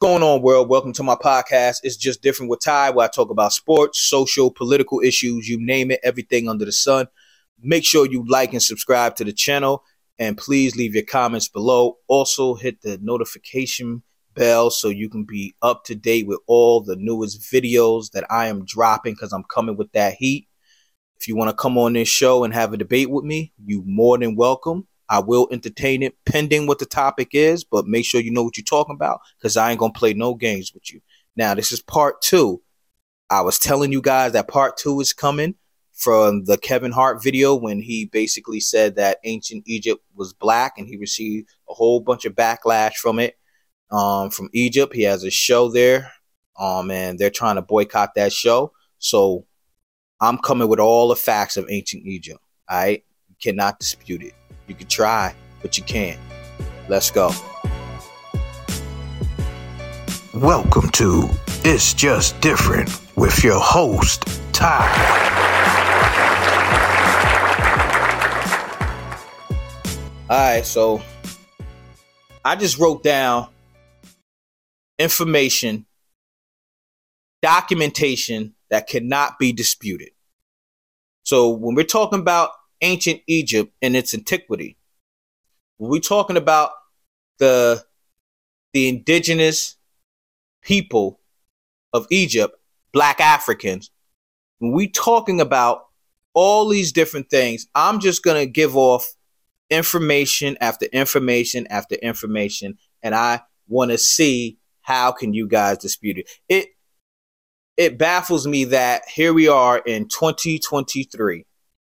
going on, world? Welcome to my podcast. It's just different with Ty, where I talk about sports, social, political issues, you name it, everything under the sun. Make sure you like and subscribe to the channel, and please leave your comments below. Also, hit the notification bell so you can be up to date with all the newest videos that I am dropping because I'm coming with that heat. If you want to come on this show and have a debate with me, you more than welcome. I will entertain it pending what the topic is, but make sure you know what you're talking about because I ain't gonna play no games with you. Now, this is part two. I was telling you guys that part two is coming from the Kevin Hart video when he basically said that ancient Egypt was black and he received a whole bunch of backlash from it. Um, from Egypt, he has a show there, um, and they're trying to boycott that show. So I'm coming with all the facts of ancient Egypt. You cannot dispute it. You can try, but you can't. Let's go. Welcome to It's Just Different with your host, Ty. All right, so I just wrote down information, documentation that cannot be disputed. So when we're talking about ancient Egypt and its antiquity. When we're talking about the the indigenous people of Egypt, black Africans. When we talking about all these different things, I'm just gonna give off information after information after information, and I want to see how can you guys dispute it. It it baffles me that here we are in 2023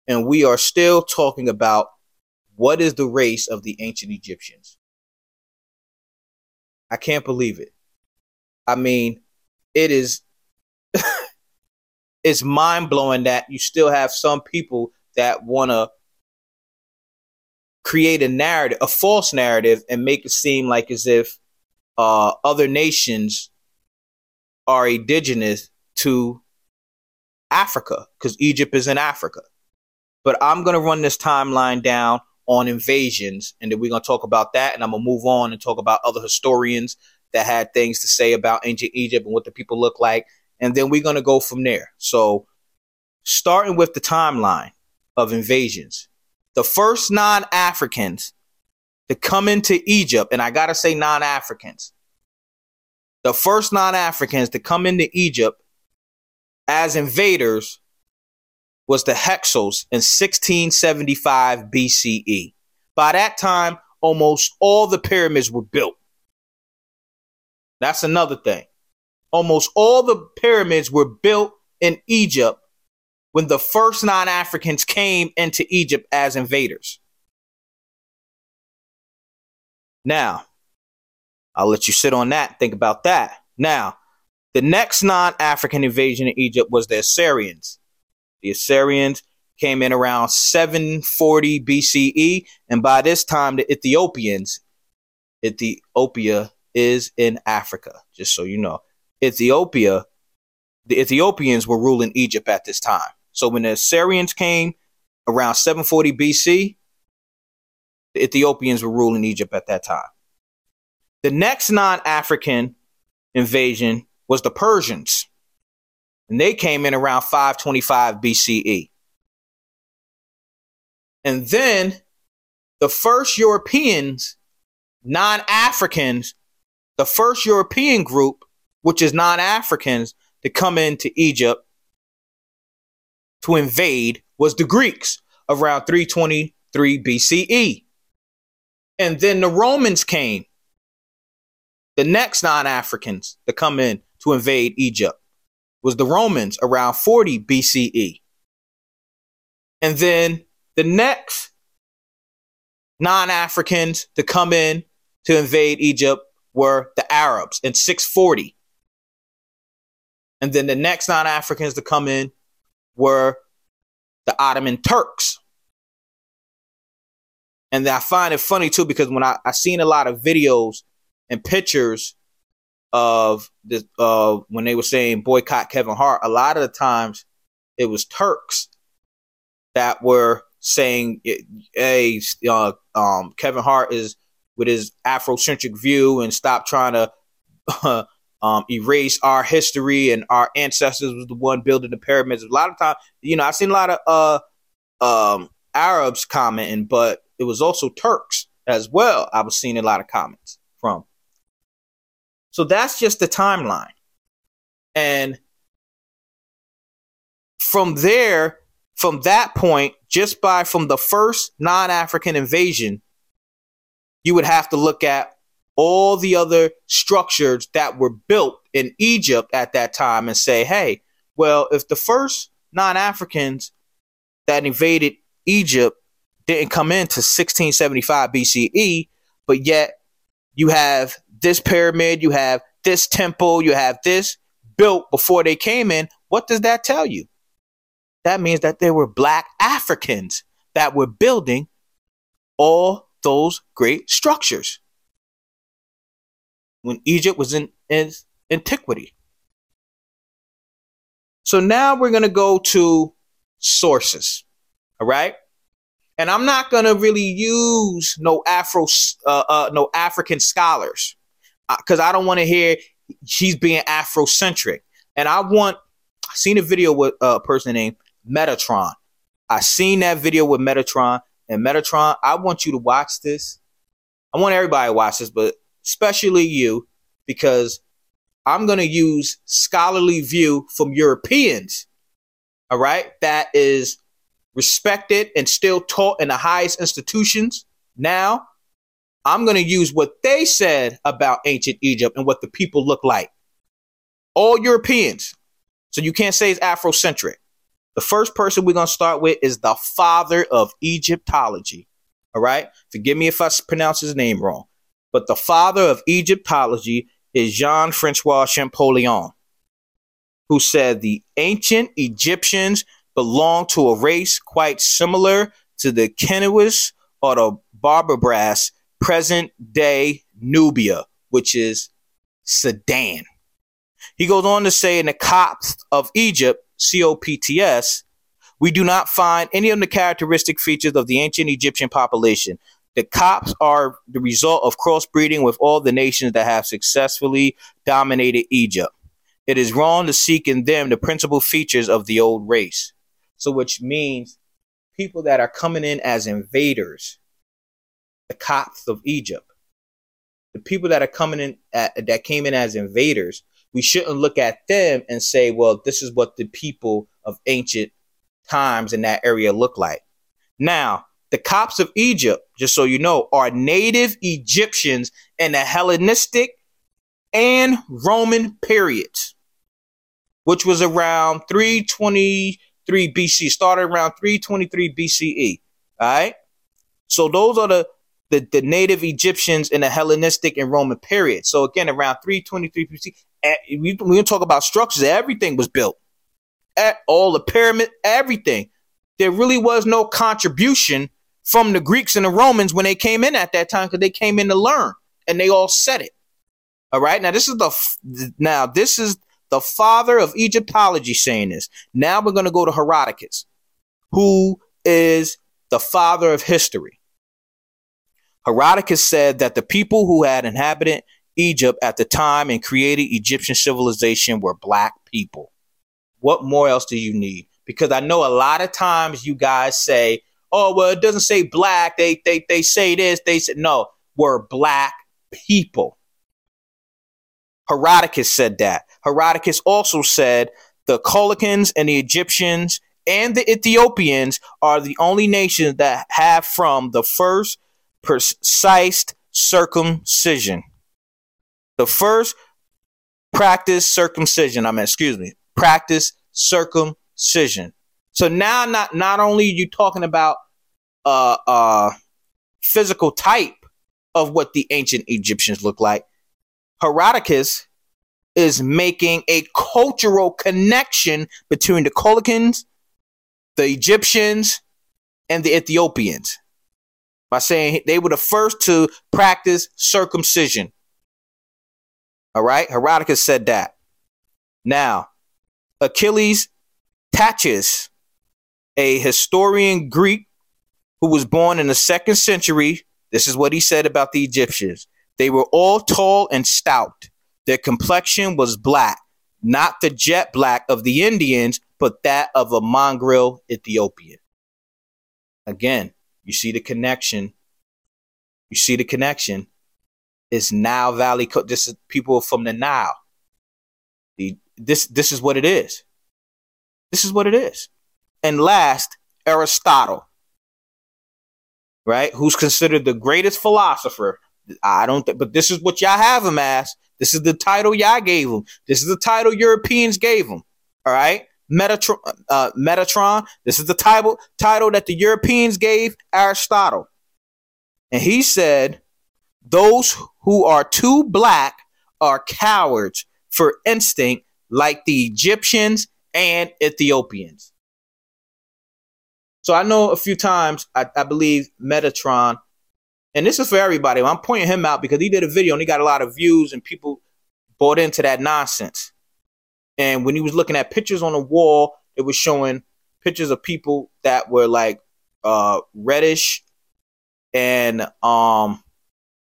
and we are still talking about what is the race of the ancient Egyptians. I can't believe it. I mean, it is it's mind blowing that you still have some people that want to create a narrative, a false narrative, and make it seem like as if uh, other nations are indigenous to Africa because Egypt is in Africa. But I'm going to run this timeline down on invasions, and then we're going to talk about that. And I'm going to move on and talk about other historians that had things to say about ancient Egypt and what the people look like. And then we're going to go from there. So, starting with the timeline of invasions, the first non Africans to come into Egypt, and I got to say non Africans, the first non Africans to come into Egypt as invaders was the Hyksos in 1675 BCE. By that time, almost all the pyramids were built. That's another thing. Almost all the pyramids were built in Egypt when the first non Africans came into Egypt as invaders. Now, I'll let you sit on that, think about that. Now, the next non African invasion in Egypt was the Assyrians the Assyrians came in around 740 BCE, and by this time, the Ethiopians, Ethiopia is in Africa, just so you know. Ethiopia, the Ethiopians were ruling Egypt at this time. So when the Assyrians came around 740 BC, the Ethiopians were ruling Egypt at that time. The next non African invasion was the Persians and they came in around 525 BCE. And then the first Europeans, non Africans, the first European group, which is non Africans, to come into Egypt to invade was the Greeks around 323 BCE. And then the Romans came, the next non Africans to come in to invade Egypt was the Romans around 40 BCE. And then the next non Africans to come in to invade Egypt were the Arabs in 640. And then the next non Africans to come in were the Ottoman Turks. And I find it funny too because when I, I seen a lot of videos and pictures of the uh, when they were saying boycott Kevin Hart, a lot of the times it was Turks that were saying, "Hey, uh, um, Kevin Hart is with his Afrocentric view and stop trying to uh, um, erase our history and our ancestors was the one building the pyramids. A lot of time, you know, I've seen a lot of uh, um, Arabs commenting, but it was also Turks as well. I was seeing a lot of comments. So that's just the timeline. And from there, from that point, just by from the first non African invasion, you would have to look at all the other structures that were built in Egypt at that time and say, hey, well, if the first non Africans that invaded Egypt didn't come into 1675 BCE, but yet you have this pyramid, you have this temple, you have this built before they came in, what does that tell you? That means that there were black Africans that were building all those great structures when Egypt was in, in antiquity. So now we're going to go to sources. All right. And I'm not going to really use no Afro, uh, uh, no African scholars because I don't want to hear she's being Afrocentric. And I want, I seen a video with a person named Metatron. I seen that video with Metatron and Metatron. I want you to watch this. I want everybody to watch this, but especially you, because I'm going to use scholarly view from Europeans, all right, that is respected and still taught in the highest institutions. Now, I'm going to use what they said about ancient Egypt and what the people look like. All Europeans. So you can't say it's Afrocentric. The first person we're going to start with is the father of Egyptology. All right. Forgive me if I pronounce his name wrong. But the father of Egyptology is Jean Francois Champollion, who said the ancient Egyptians belong to a race quite similar to the Keniwas or the Berberis, present day Nubia, which is Sudan. He goes on to say in the Copts of Egypt, COPTS, we do not find any of the characteristic features of the ancient Egyptian population. The Copts are the result of crossbreeding with all the nations that have successfully dominated Egypt. It is wrong to seek in them the principal features of the old race. So, which means people that are coming in as invaders, the Copts of Egypt, the people that are coming in at, that came in as invaders, we shouldn't look at them and say, well, this is what the people of ancient times in that area look like. Now, the Copts of Egypt, just so you know, are native Egyptians in the Hellenistic and Roman periods, which was around 323 BC, started around 323 BCE. All right. So those are the, the, the native Egyptians in the Hellenistic and Roman period. So again, around 323 BC, eh, we, we talk about structures, everything was built. At All the pyramid, everything. There really was no contribution from the Greeks and the Romans when they came in at that time because they came in to learn and they all said it. All right. Now this is the now this is the father of Egyptology saying this. Now we're going to go to Herodotus, who is the father of history. Herodotus said that the people who had inhabited Egypt at the time and created Egyptian civilization were black people. What more else do you need? Because I know a lot of times you guys say, oh well it doesn't say black they they they say this they said no we're black people herodotus said that herodotus also said the Cholacans and the egyptians and the ethiopians are the only nations that have from the first precise circumcision. The first practice circumcision i mean excuse me practice circumcision. So now, not not only you talking about uh, uh, physical type of what the ancient Egyptians look like, Herodotus is making a cultural connection between the Cholacans, the Egyptians, and the Ethiopians by saying they were the first to practice circumcision. All right, Herodotus said that. Now, Achilles Tacitus a historian Greek who was born in the second century. This is what he said about the Egyptians. They were all tall and stout. their complexion was black, not the jet black of the Indians, but that of a mongrel Ethiopian. Again, you see the connection. You see the connection. It's Nile Valley. This is people from the Nile. The, this this is what it is. This is what it is. And last, Aristotle, right? Who's considered the greatest philosopher. I don't but this is what y'all have him as. This is the title y'all gave him. This is the title Europeans gave him. All right. Metatron, uh, Metatron. This is the title title that the Europeans gave Aristotle, and he said, "Those who are too black are cowards for instinct, like the Egyptians and Ethiopians." So I know a few times I, I believe Metatron, and this is for everybody. I'm pointing him out because he did a video and he got a lot of views and people bought into that nonsense. And when he was looking at pictures on the wall, it was showing pictures of people that were like uh reddish and um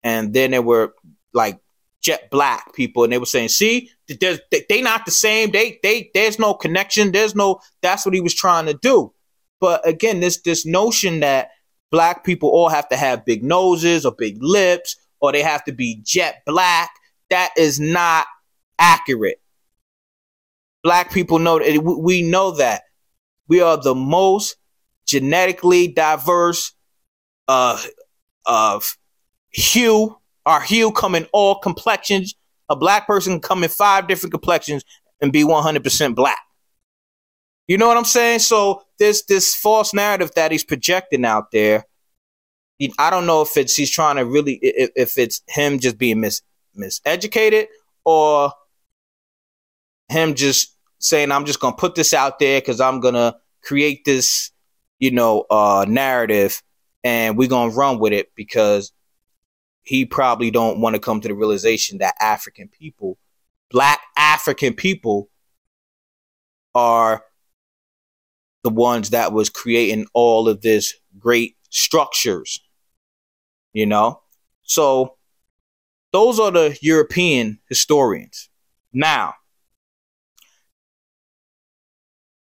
and then there were like jet black people. And they were saying see they not the same. They they there's no connection. There's no that's what he was trying to do. But again this this notion that black people all have to have big noses or big lips or they have to be jet black that is not accurate black people know that we know that. We are the most genetically diverse uh of hue our hue come in all complexions. A black person can come in five different complexions and be 100% black. You know what i'm saying? So there's this false narrative that he's projecting out there. I don't know if it's he's trying to really if, if it's him just being mis miseducated or him just saying I'm just gonna put this out there because I'm gonna create this, you know, uh, narrative, and we're gonna run with it because he probably don't want to come to the realization that African people, black African people, are the ones that was creating all of this great structures. You know, so those are the European historians. Now,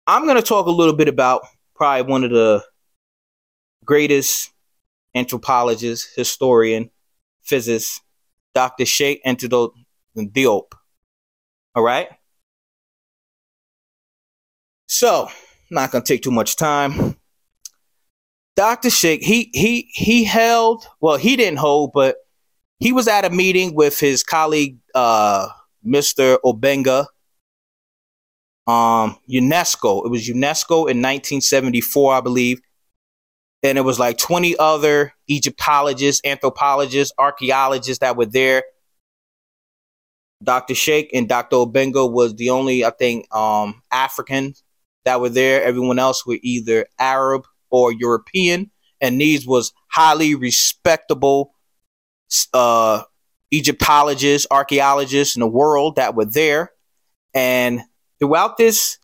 I'm going to talk a little bit about probably one of the greatest anthropologists, historian, physicist, Dr. Cheikh Anta Diop. All right. So, not going to take too much time. Dr. Cheikh, he he he held, well, he didn't hold, but he was at a meeting with his colleague, uh, Mr. Obenga, um, UNESCO. It was UNESCO in 1974, I believe. And it was like 20 other Egyptologists, anthropologists, archaeologists that were there. Dr. Cheikh and Dr. Obenga was the only, I think, um, African that were there. Everyone else were either Arab or European. And these was highly respectable uh, Egyptologists, archaeologists in the world that were there. And throughout this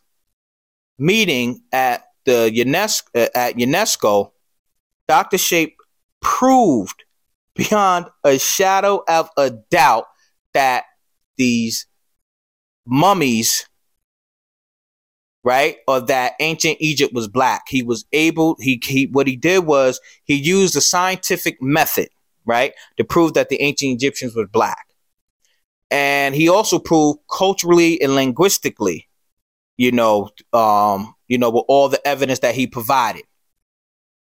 meeting at the UNESCO at UNESCO, Dr. Cheikh proved beyond a shadow of a doubt that these mummies right or that ancient egypt was black he was able he, he what he did was he used a scientific method right to prove that the ancient egyptians were black and he also proved culturally and linguistically, you know, um, you know, with all the evidence that he provided.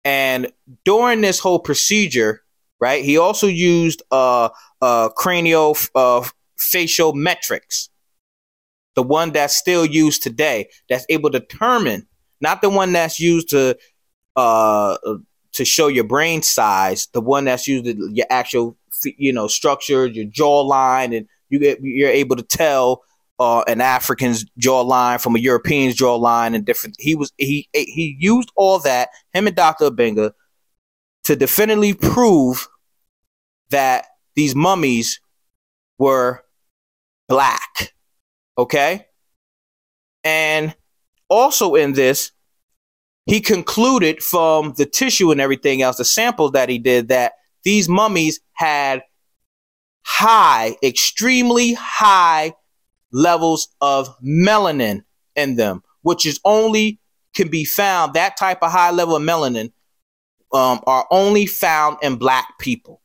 And during this whole procedure, right, he also used uh, uh, cranial uh, facial metrics, the one that's still used today, that's able to determine, not the one that's used to uh, to show your brain size, the one that's used to your actual, you know, structure, your jawline, and you get you're able to tell uh, an African's jawline from a European's jawline and different. He was he he used all that him and Dr. Obenga to definitively prove that these mummies were black. Okay, and also in this, he concluded from the tissue and everything else, the samples that he did, that these mummies had high, extremely high levels of melanin in them, which is only can be found. That type of high level of melanin um, are only found in black people.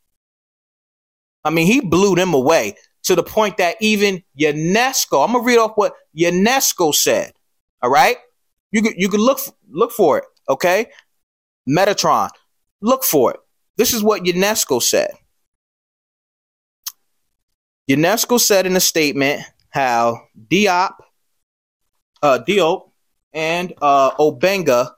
I mean, he blew them away to the point that even UNESCO, I'm gonna read off what UNESCO said. All right, you could you could look look for it. Okay, Metatron, look for it. This is what UNESCO said. UNESCO said in a statement how Diop, uh, Diop, and uh, Obenga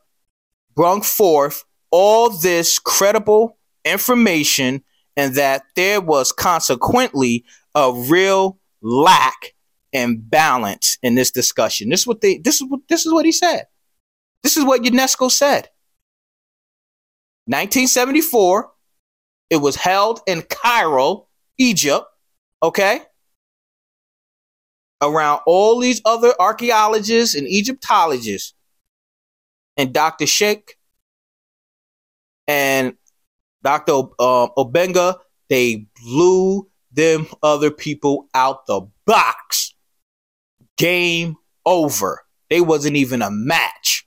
brought forth all this credible information and that there was consequently a real lack and balance in this discussion. This is what they this is what this is what he said. This is what UNESCO said. 1974, it was held in Cairo, Egypt, okay? Around all these other archaeologists and Egyptologists. And Dr. Cheikh and Dr. Uh, Obenga, they blew them other people out the box. Game over. They wasn't even a match.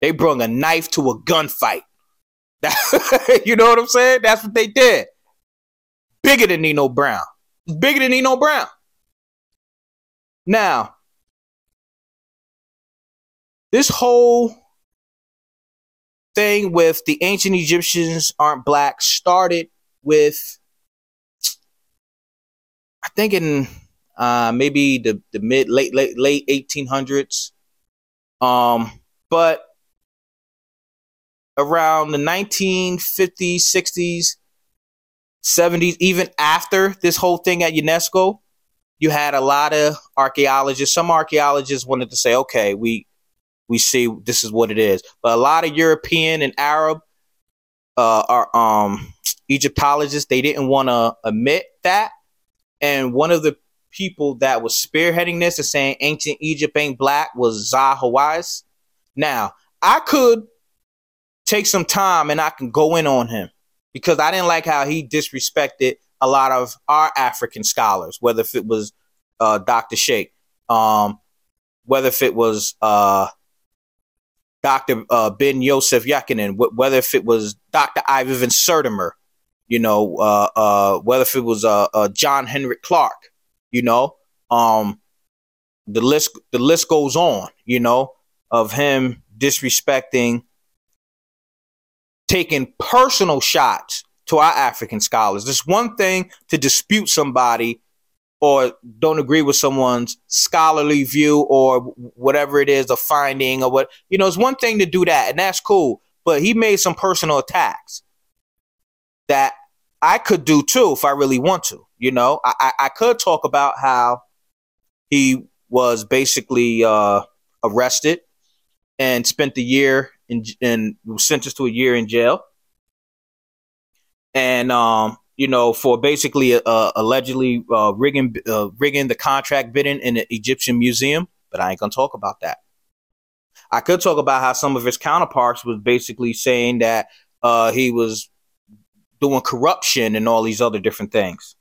They brung a knife to a gunfight. you know what I'm saying? That's what they did. Bigger than Nino Brown. Bigger than Nino Brown. Now, this whole thing with the ancient Egyptians aren't black started with I think in uh, maybe the, the mid late late late 1800s. Um, but around the 1950s, 60s, 70s, even after this whole thing at UNESCO, you had a lot of archaeologists. Some archaeologists wanted to say, okay, we we see this is what it is. But a lot of European and Arab uh, are um, Egyptologists. They didn't want to admit that, and one of the people that was spearheading this and saying ancient Egypt ain't black was Hawass. Now, I could take some time and I can go in on him because I didn't like how he disrespected a lot of our African scholars, whether if it was uh, Dr. Cheikh, um, whether if it was uh, Dr. Uh, ben Yosef Yakinen, whether if it was Dr. Ivan Sertima, you know, uh, uh, whether if it was uh, uh, John Henrik Clarke, you know, um, the list the list goes on, you know, of him disrespecting, taking personal shots to our African scholars. It's one thing to dispute somebody or don't agree with someone's scholarly view or whatever it is, a finding or what, you know, it's one thing to do that and that's cool. But he made some personal attacks that I could do too if I really want to. You know, I, I could talk about how he was basically uh, arrested and spent the year in and was sentenced to a year in jail. And um, you know, for basically uh, allegedly uh, rigging uh, rigging the contract bidding in the Egyptian museum, but I ain't gonna talk about that. I could talk about how some of his counterparts was basically saying that uh, he was doing corruption and all these other different things.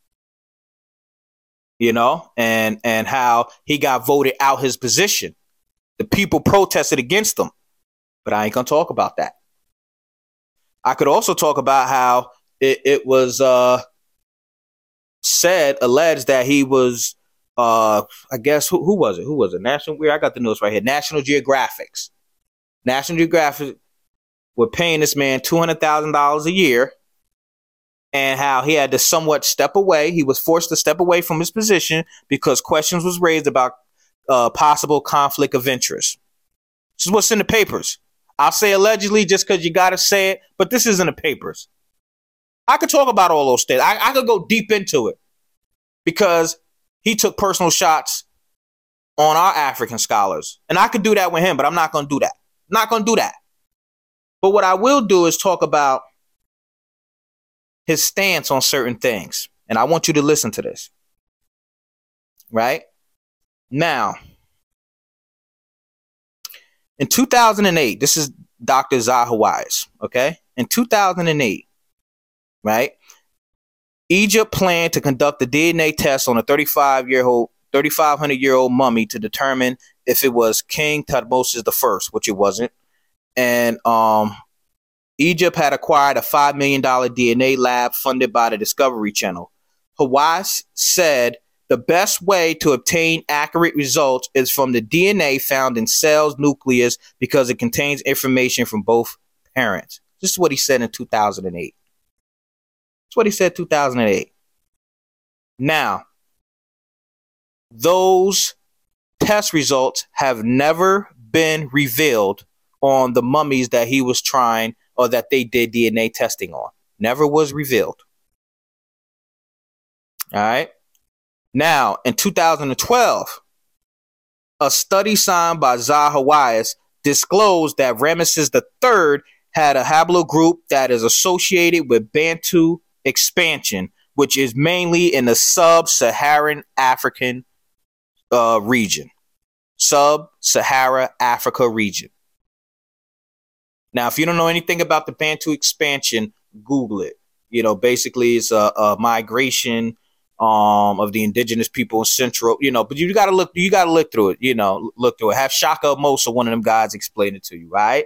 You know, and and how he got voted out his position. The people protested against him, but I ain't gonna talk about that. I could also talk about how it, it was uh, said, alleged that he was, uh, I guess, who, who was it? Who was it? National, I got the notes right here. National Geographics. National Geographic were paying this man $200,000 a year and how he had to somewhat step away. He was forced to step away from his position because questions was raised about uh, possible conflict of interest. This is what's in the papers. I'll say allegedly just because you got to say it, but this isn't the papers. I could talk about all those things. I, I could go deep into it because he took personal shots on our African scholars. And I could do that with him, but I'm not going to do that. I'm not going to do that. But what I will do is talk about his stance on certain things. And I want you to listen to this. Right? Now, in 2008, this is Dr. Zahi Hawass, okay? In 2008, right? Egypt planned to conduct a DNA test on a 35 year old 3,500 year old mummy to determine if it was King Thutmosis first, which it wasn't. And um, Egypt had acquired a $5 million DNA lab funded by the Discovery Channel. Hawass said the best way to obtain accurate results is from the DNA found in cells nucleus because it contains information from both parents. This is what he said in 2008. That's what he said 2008. Now, those test results have never been revealed on the mummies that he was trying or that they did DNA testing on. Never was revealed. All right. Now, in 2012, a study signed by Zahi disclosed that Ramesses III had a haplogroup that is associated with Bantu expansion, which is mainly in the sub-Saharan African uh, region, sub-Sahara Africa region. Now, if you don't know anything about the Bantu expansion, Google it. You know, basically, it's a, a migration um, of the indigenous people in Central. You know, but you got to look. You got to look through it. You know, look through it. Have Shaka Amosa, one of them guys, explain it to you. Right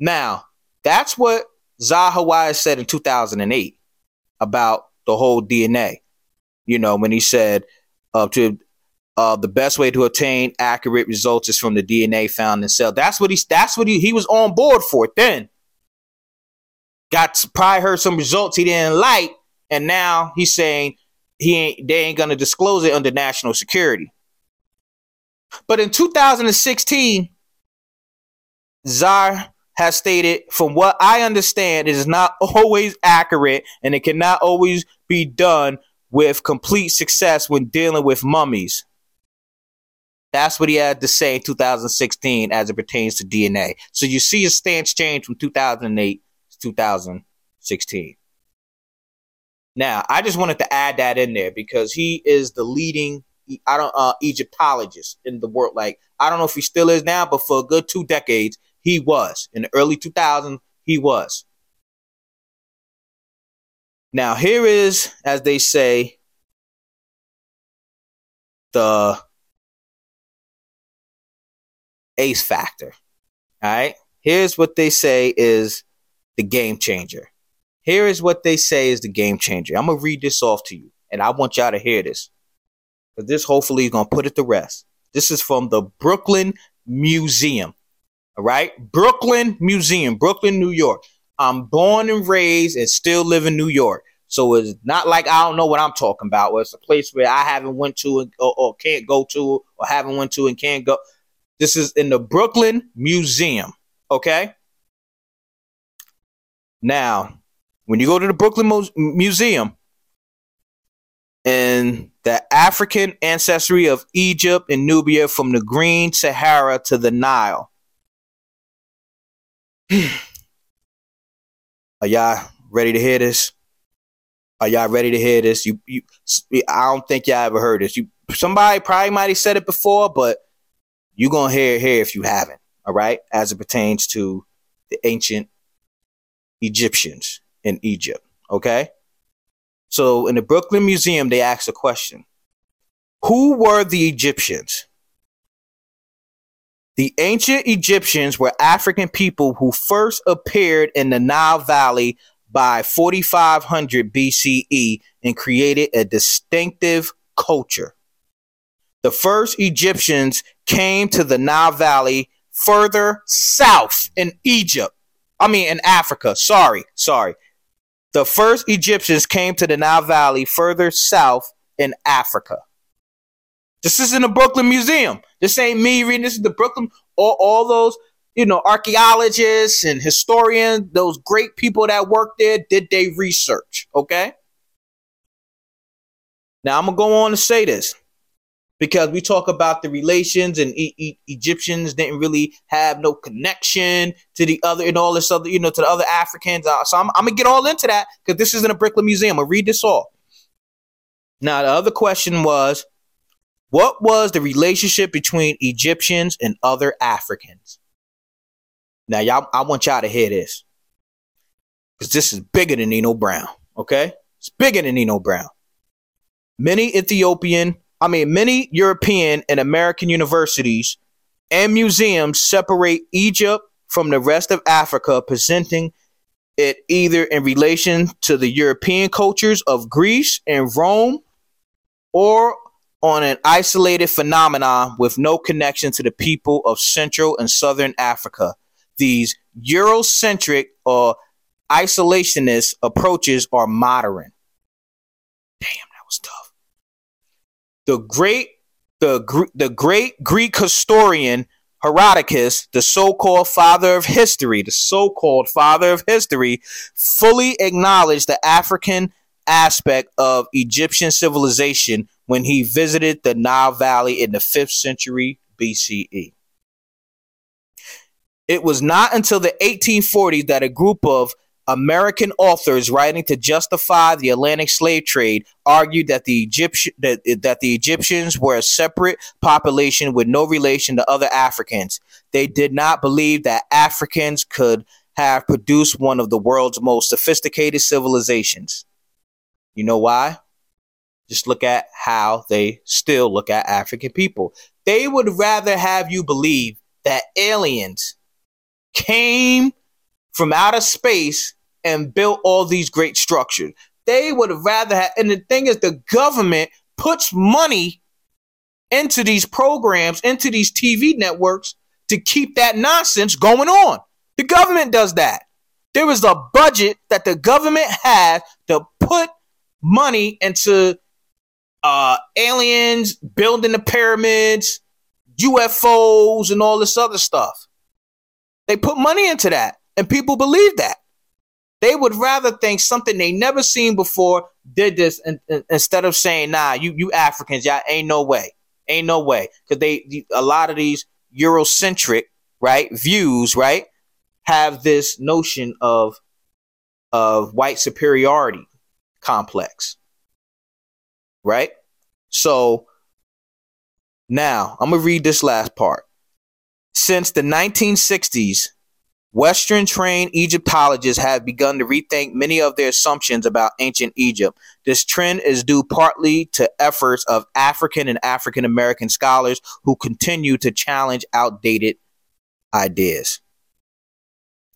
now, that's what Zahi said in 2008 about the whole DNA. You know, when he said uh, to uh, the best way to obtain accurate results is from the DNA found in cell. That's what he. That's what he. He was on board for it then. Got probably heard some results he didn't like, and now he's saying he ain't. They ain't gonna disclose it under national security. But in 2016, Czar has stated, from what I understand, it is not always accurate and it cannot always be done with complete success when dealing with mummies. That's what he had to say in 2016 as it pertains to DNA. So you see his stance change from 2008 to 2016. Now, I just wanted to add that in there because he is the leading I don't uh, Egyptologist in the world. Like I don't know if he still is now, but for a good two decades, he was. In the early 2000s, he was. Now, here is, as they say, the ace factor. All right. Here's what they say is the game changer. Here is what they say is the game changer. I'm going to read this off to you, and I want y'all to hear this. Because this hopefully is going to put it to rest. This is from the Brooklyn Museum. All right. Brooklyn Museum, Brooklyn, New York. I'm born and raised and still live in New York. So it's not like I don't know what I'm talking about. Well, it's a place where I haven't went to or, or can't go to or haven't went to and can't go. This is in the Brooklyn Museum. Okay. Now, when you go to the Brooklyn Mo- Museum and the African ancestry of Egypt and Nubia from the Green Sahara to the Nile. Are y'all ready to hear this? Are y'all ready to hear this? You, you, I don't think y'all ever heard this. You, somebody probably might have said it before, but you're gonna hear it here if you haven't. All right, as it pertains to the ancient Egyptians in Egypt. Okay, so in the Brooklyn Museum, they asked a question: Who were the Egyptians? The ancient Egyptians were African people who first appeared in the Nile Valley by 4500 BCE and created a distinctive culture. The first Egyptians came to the Nile Valley further south in Egypt. I mean, in Africa. Sorry, sorry. The first Egyptians came to the Nile Valley further south in Africa. This is in the Brooklyn Museum. This ain't me reading. This is the Brooklyn. All, all those, you know, archaeologists and historians, those great people that work there, did they research? Okay. Now I'm gonna go on to say this because we talk about the relations and e- e- Egyptians didn't really have no connection to the other and all this other, you know, to the other Africans. Uh, so I'm, I'm, gonna get all into that because this isn't a Brooklyn Museum. I'll read this all. Now the other question was what was the relationship between Egyptians and other Africans? Now, y'all, I want y'all to hear this because this is bigger than Nino Brown. Okay? It's bigger than Nino Brown. Many Ethiopian, I mean, many European and American universities and museums separate Egypt from the rest of Africa, presenting it either in relation to the European cultures of Greece and Rome or on an isolated phenomenon with no connection to the people of Central and Southern Africa. These Eurocentric or isolationist approaches are modern. Damn, that was tough. The great the, the great Greek historian Herodotus, the so called father of history, the so called father of history, fully acknowledged the African aspect of Egyptian civilization when he visited the Nile Valley in the 5th century BCE. It was not until the 1840s that a group of American authors writing to justify the Atlantic slave trade argued that the Egyptian that, that the Egyptians were a separate population with no relation to other Africans. They did not believe that Africans could have produced one of the world's most sophisticated civilizations. You know why? Just look at how they still look at African people. They would rather have you believe that aliens came from outer space and built all these great structures. They would have rather have, and the thing is, the government puts money into these programs, into these TV networks to keep that nonsense going on. The government does that. There is a budget that the government has to put money into uh, aliens building the pyramids, UFOs, and all this other stuff. They put money into that, and people believe that. They would rather think something they never seen before did this instead of saying, "Nah, you you Africans, y'all ain't no way, ain't no way," because they a lot of these Eurocentric right views right have this notion of of white superiority complex, right? So now I'm gonna read this last part. Since the 1960s, Western trained Egyptologists have begun to rethink many of their assumptions about ancient Egypt. This trend is due partly to efforts of African and African American scholars who continue to challenge outdated ideas.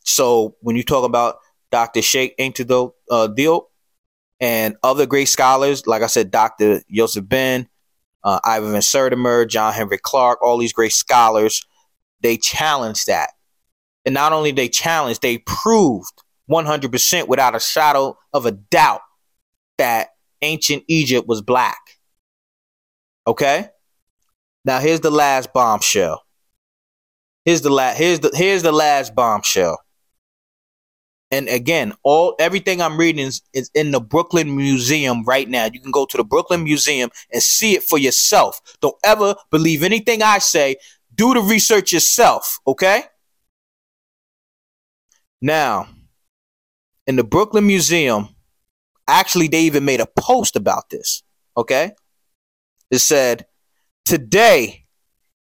So, when you talk about Dr. Cheikh Anta uh, Diop and other great scholars, like I said, Dr. Joseph Ben, uh, Ivan Van Sertima, John Henry Clarke, all these great scholars, they challenge that and not only they challenged, they proved 100% without a shadow of a doubt that ancient Egypt was black. Okay? Now here's the last bombshell. Here's the last here's the here's the last bombshell. And again, all everything I'm reading is, is in the Brooklyn Museum right now. You can go to the Brooklyn Museum and see it for yourself. Don't ever believe anything I say. Do the research yourself, okay? Now, in the Brooklyn Museum, actually, they even made a post about this. Okay. It said, Today,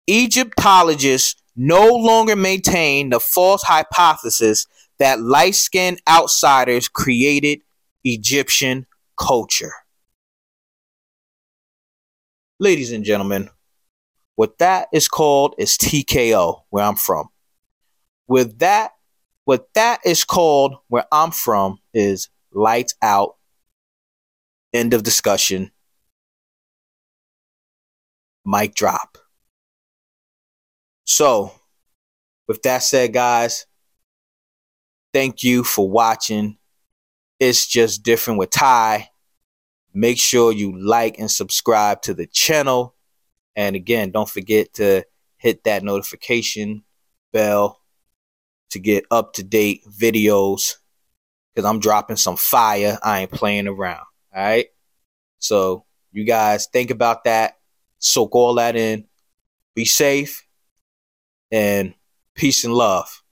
Egyptologists no longer maintain the false hypothesis that light skinned outsiders created Egyptian culture. Ladies and gentlemen, what that is called is TKO, where I'm from. With that what that is called, where I'm from, is lights out. End of discussion. Mic drop. So, with that said, guys, thank you for watching. It's just different with Ty. Make sure you like and subscribe to the channel. And again, don't forget to hit that notification bell to get up to date videos because I'm dropping some fire. I ain't playing around. All right. So you guys think about that. Soak all that in. Be safe and peace and love.